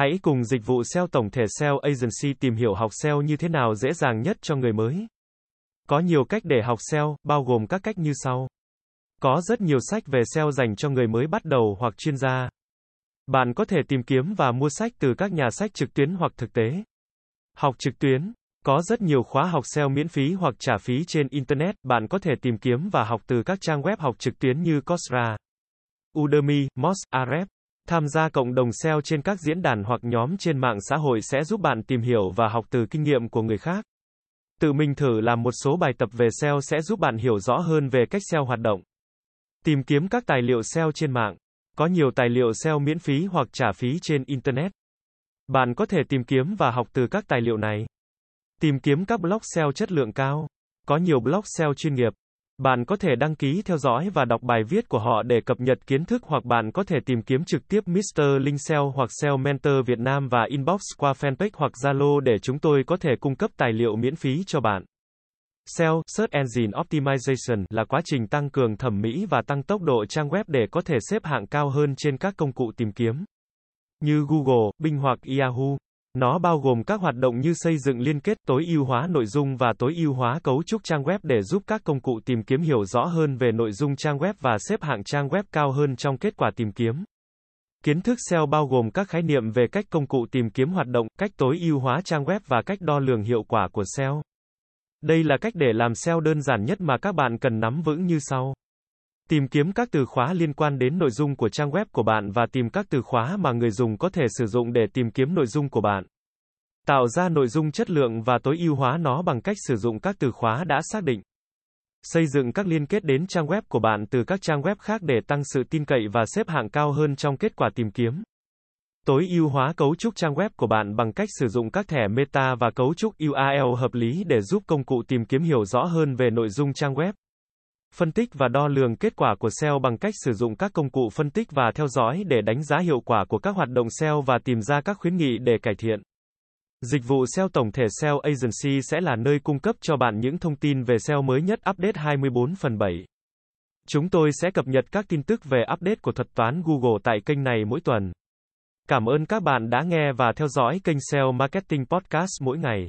Hãy cùng dịch vụ SEO tổng thể SEO Agency tìm hiểu học SEO như thế nào dễ dàng nhất cho người mới. Có nhiều cách để học SEO, bao gồm các cách như sau. Có rất nhiều sách về SEO dành cho người mới bắt đầu hoặc chuyên gia. Bạn có thể tìm kiếm và mua sách từ các nhà sách trực tuyến hoặc thực tế. Học trực tuyến. Có rất nhiều khóa học SEO miễn phí hoặc trả phí trên Internet, bạn có thể tìm kiếm và học từ các trang web học trực tuyến như Coursera, Udemy, Moz, Ahrefs. Tham gia cộng đồng SEO trên các diễn đàn hoặc nhóm trên mạng xã hội sẽ giúp bạn tìm hiểu và học từ kinh nghiệm của người khác. Tự mình thử làm một số bài tập về SEO sẽ giúp bạn hiểu rõ hơn về cách SEO hoạt động. Tìm kiếm các tài liệu SEO trên mạng. Có nhiều tài liệu SEO miễn phí hoặc trả phí trên Internet. Bạn có thể tìm kiếm và học từ các tài liệu này. Tìm kiếm các blog SEO chất lượng cao. Có nhiều blog SEO chuyên nghiệp. Bạn có thể đăng ký theo dõi và đọc bài viết của họ để cập nhật kiến thức hoặc bạn có thể tìm kiếm trực tiếp Mr. Linh SEO hoặc SEO Mentor Việt Nam và inbox qua fanpage hoặc Zalo để chúng tôi có thể cung cấp tài liệu miễn phí cho bạn. SEO, Search Engine Optimization, là quá trình tăng cường thẩm mỹ và tăng tốc độ trang web để có thể xếp hạng cao hơn trên các công cụ tìm kiếm như Google, Bing hoặc Yahoo. Nó bao gồm các hoạt động như xây dựng liên kết, tối ưu hóa nội dung và tối ưu hóa cấu trúc trang web để giúp các công cụ tìm kiếm hiểu rõ hơn về nội dung trang web và xếp hạng trang web cao hơn trong kết quả tìm kiếm. Kiến thức SEO bao gồm các khái niệm về cách công cụ tìm kiếm hoạt động, cách tối ưu hóa trang web và cách đo lường hiệu quả của SEO. Đây là cách để làm SEO đơn giản nhất mà các bạn cần nắm vững như sau. Tìm kiếm các từ khóa liên quan đến nội dung của trang web của bạn và tìm các từ khóa mà người dùng có thể sử dụng để tìm kiếm nội dung của bạn. Tạo ra nội dung chất lượng và tối ưu hóa nó bằng cách sử dụng các từ khóa đã xác định. Xây dựng các liên kết đến trang web của bạn từ các trang web khác để tăng sự tin cậy và xếp hạng cao hơn trong kết quả tìm kiếm. Tối ưu hóa cấu trúc trang web của bạn bằng cách sử dụng các thẻ meta và cấu trúc URL hợp lý để giúp công cụ tìm kiếm hiểu rõ hơn về nội dung trang web. Phân tích và đo lường kết quả của SEO bằng cách sử dụng các công cụ phân tích và theo dõi để đánh giá hiệu quả của các hoạt động SEO và tìm ra các khuyến nghị để cải thiện. Dịch vụ SEO tổng thể SEO Agency sẽ là nơi cung cấp cho bạn những thông tin về SEO mới nhất update 24 phần 7. Chúng tôi sẽ cập nhật các tin tức về update của thuật toán Google tại kênh này mỗi tuần. Cảm ơn các bạn đã nghe và theo dõi kênh SEO Marketing Podcast mỗi ngày.